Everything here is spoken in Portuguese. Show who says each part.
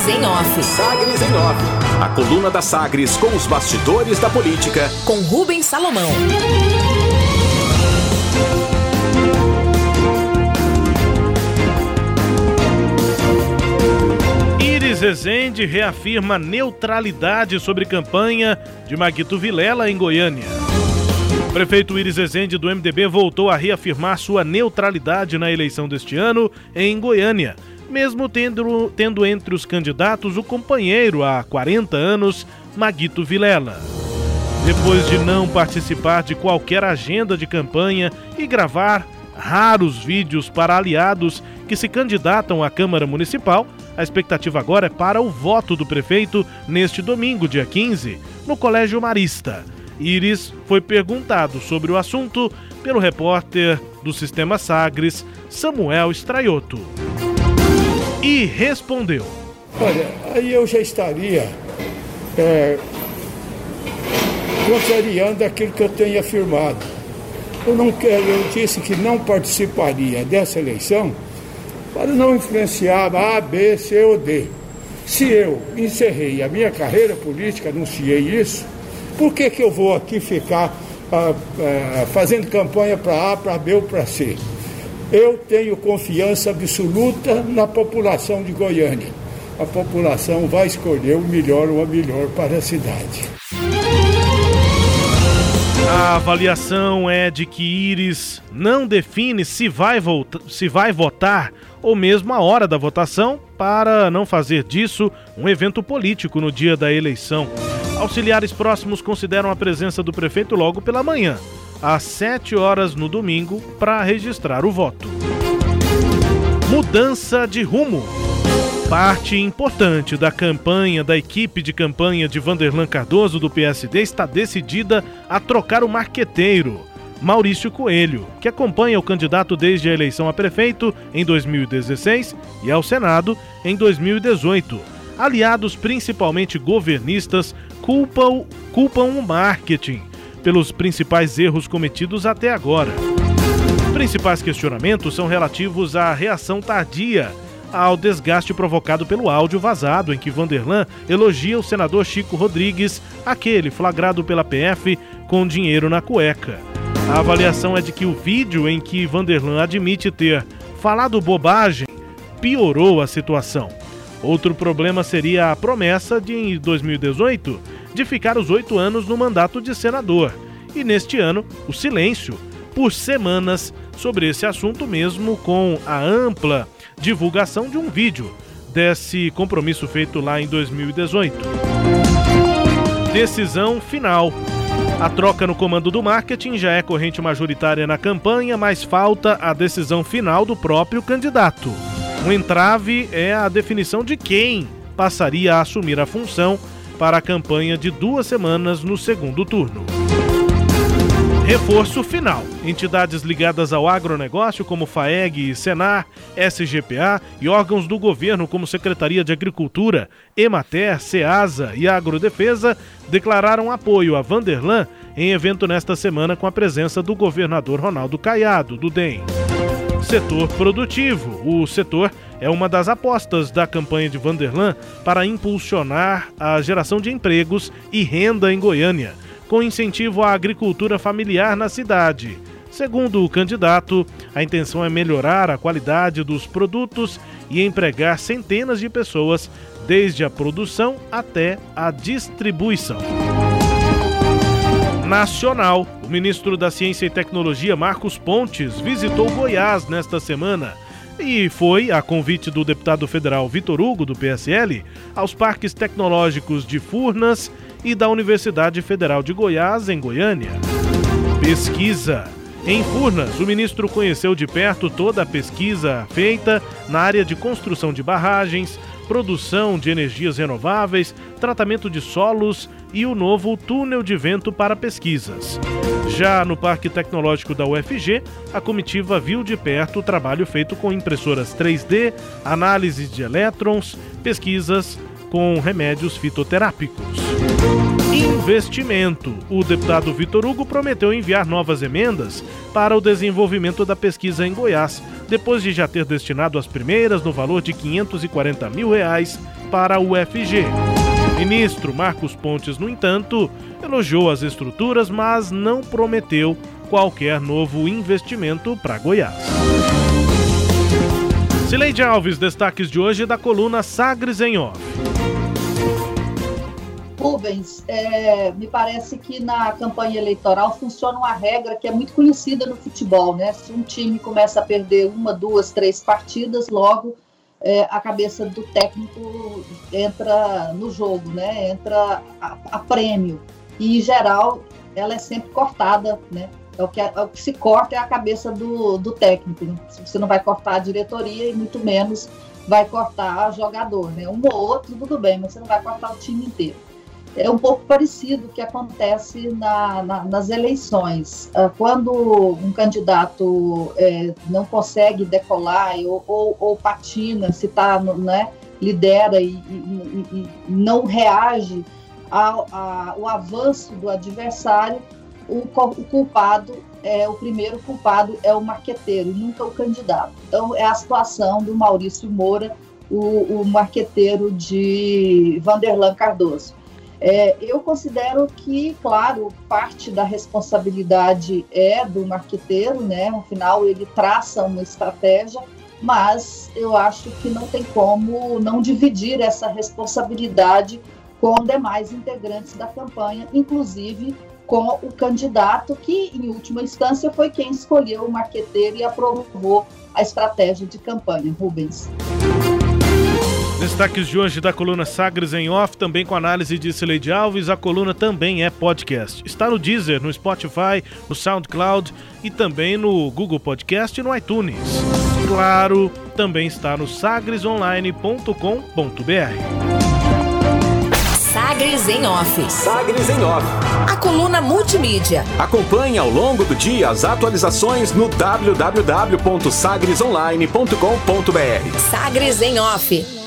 Speaker 1: Sagres em Off.
Speaker 2: Sagres em Off. A coluna da Sagres com os bastidores da política.
Speaker 1: Com Rubens Salomão.
Speaker 3: Iris Rezende reafirma neutralidade sobre campanha de Maguito Vilela em Goiânia. Prefeito Iris Rezende do MDB voltou a reafirmar sua neutralidade na eleição deste ano em Goiânia, mesmo tendo, tendo entre os candidatos o companheiro há 40 anos, Maguito Vilela. Depois de não participar de qualquer agenda de campanha e gravar raros vídeos para aliados que se candidatam à Câmara Municipal, a expectativa agora é para o voto do prefeito neste domingo, dia 15, no Colégio Marista. Iris foi perguntado sobre o assunto pelo repórter do Sistema Sagres, Samuel Straioto. E respondeu:
Speaker 4: Olha, aí eu já estaria é, contrariando aquilo que eu tenho afirmado. Eu não quero, eu disse que não participaria dessa eleição para não influenciar A, B, C ou D. Se eu encerrei a minha carreira política, anunciei isso, por que, que eu vou aqui ficar ah, ah, fazendo campanha para A, para B ou para C? Eu tenho confiança absoluta na população de Goiânia. A população vai escolher o melhor ou a melhor para a cidade.
Speaker 3: A avaliação é de que Iris não define se vai, se vai votar ou mesmo a hora da votação para não fazer disso um evento político no dia da eleição. Auxiliares próximos consideram a presença do prefeito logo pela manhã, às 7 horas no domingo, para registrar o voto. Mudança de rumo. Parte importante da campanha da equipe de campanha de Vanderlan Cardoso do PSD está decidida a trocar o marqueteiro. Maurício Coelho, que acompanha o candidato desde a eleição a prefeito em 2016 e ao Senado em 2018. Aliados principalmente governistas culpam, culpam o marketing pelos principais erros cometidos até agora. Principais questionamentos são relativos à reação tardia ao desgaste provocado pelo áudio vazado em que Vanderlan elogia o senador Chico Rodrigues, aquele flagrado pela PF com dinheiro na cueca. A avaliação é de que o vídeo em que Vanderlan admite ter falado bobagem piorou a situação. Outro problema seria a promessa de, em 2018, de ficar os oito anos no mandato de senador. E neste ano, o silêncio por semanas sobre esse assunto, mesmo com a ampla divulgação de um vídeo desse compromisso feito lá em 2018. Decisão final. A troca no comando do marketing já é corrente majoritária na campanha, mas falta a decisão final do próprio candidato. O entrave é a definição de quem passaria a assumir a função para a campanha de duas semanas no segundo turno. Reforço final. Entidades ligadas ao agronegócio, como FAEG, Senar, SGPA e órgãos do governo, como Secretaria de Agricultura, Emater, SEASA e Agrodefesa, declararam apoio a Vanderlan em evento nesta semana com a presença do governador Ronaldo Caiado, do DEM. Setor produtivo. O setor é uma das apostas da campanha de Vanderlan para impulsionar a geração de empregos e renda em Goiânia com incentivo à agricultura familiar na cidade. Segundo o candidato, a intenção é melhorar a qualidade dos produtos e empregar centenas de pessoas, desde a produção até a distribuição. Nacional. O ministro da Ciência e Tecnologia, Marcos Pontes, visitou Goiás nesta semana e foi, a convite do deputado federal Vitor Hugo, do PSL, aos parques tecnológicos de Furnas e da Universidade Federal de Goiás, em Goiânia. Pesquisa. Em Furnas, o ministro conheceu de perto toda a pesquisa feita na área de construção de barragens, produção de energias renováveis, tratamento de solos e o novo túnel de vento para pesquisas. Já no Parque Tecnológico da UFG, a comitiva viu de perto o trabalho feito com impressoras 3D, análises de elétrons, pesquisas com remédios fitoterápicos. Investimento. O deputado Vitor Hugo prometeu enviar novas emendas para o desenvolvimento da pesquisa em Goiás, depois de já ter destinado as primeiras no valor de 540 mil reais para o UFG. Ministro Marcos Pontes, no entanto, elogiou as estruturas, mas não prometeu qualquer novo investimento para Goiás. Sileide Alves, destaques de hoje da coluna Sagres em Off.
Speaker 1: Rubens, é, me parece que na campanha eleitoral funciona uma regra que é muito conhecida no futebol, né? Se um time começa a perder uma, duas, três partidas, logo é, a cabeça do técnico entra no jogo, né? Entra a, a, prêmio. E, em geral, ela é sempre cortada, né? É o que, é, o que se corta é a cabeça do, do técnico. Né? Você não vai cortar a diretoria e muito menos vai cortar jogador, né? Um ou outro, tudo bem, mas você não vai cortar o time inteiro é um pouco parecido o que acontece na, na, nas eleições. Ah, quando um candidato é, não consegue decolar ou, ou, ou patina, se está, né, lidera e, e, e, não reage ao, ao avanço do adversário, o, o culpado é o primeiro culpado é o marqueteiro, nunca o candidato. Então é a situação do Maurício Moura, o, o marqueteiro de Vanderlan Cardoso. É, eu considero que, claro, parte da responsabilidade é do marqueteiro, né? Afinal, ele traça uma estratégia, mas eu acho que não tem como não dividir essa responsabilidade com demais integrantes da campanha, inclusive com o candidato que, em última instância, foi quem escolheu o marqueteiro e aprovou a estratégia de campanha. Rubens.
Speaker 3: Destaques de hoje da coluna Sagres em Off, também com análise de Cileide Alves. A coluna também é podcast. Está no Deezer, no Spotify, no SoundCloud e também no Google Podcast e no iTunes. Claro, também está no sagresonline.com.br.
Speaker 5: Sagres em Off.
Speaker 2: Sagres em Off.
Speaker 5: A coluna multimídia.
Speaker 2: Acompanhe ao longo do dia as atualizações no www.sagresonline.com.br.
Speaker 5: Sagres em Off